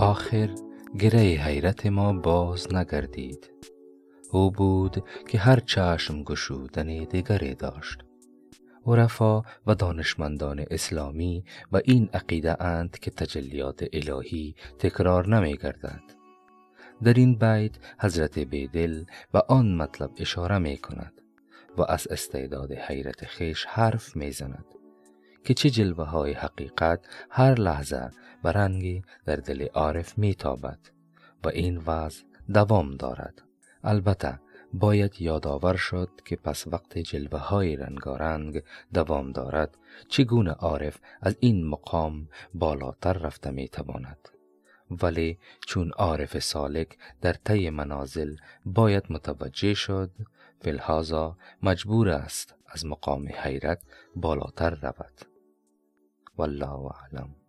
آخر گره حیرت ما باز نگردید. او بود که هر چشم گشودن دگری داشت. عرفا و دانشمندان اسلامی و این عقیده اند که تجلیات الهی تکرار نمی گردد در این بیت حضرت بیدل و آن مطلب اشاره می کند و از استعداد حیرت خیش حرف می زند که چه جلوه های حقیقت هر لحظه و رنگی در دل عارف می تابد و این وضع دوام دارد. البته باید یادآور شد که پس وقت جلوه های رنگارنگ دوام دارد چگونه عارف از این مقام بالاتر رفته می تواند ولی چون عارف سالک در طی منازل باید متوجه شد فلحاظا مجبور است از مقام حیرت بالاتر رود. والله أعلم.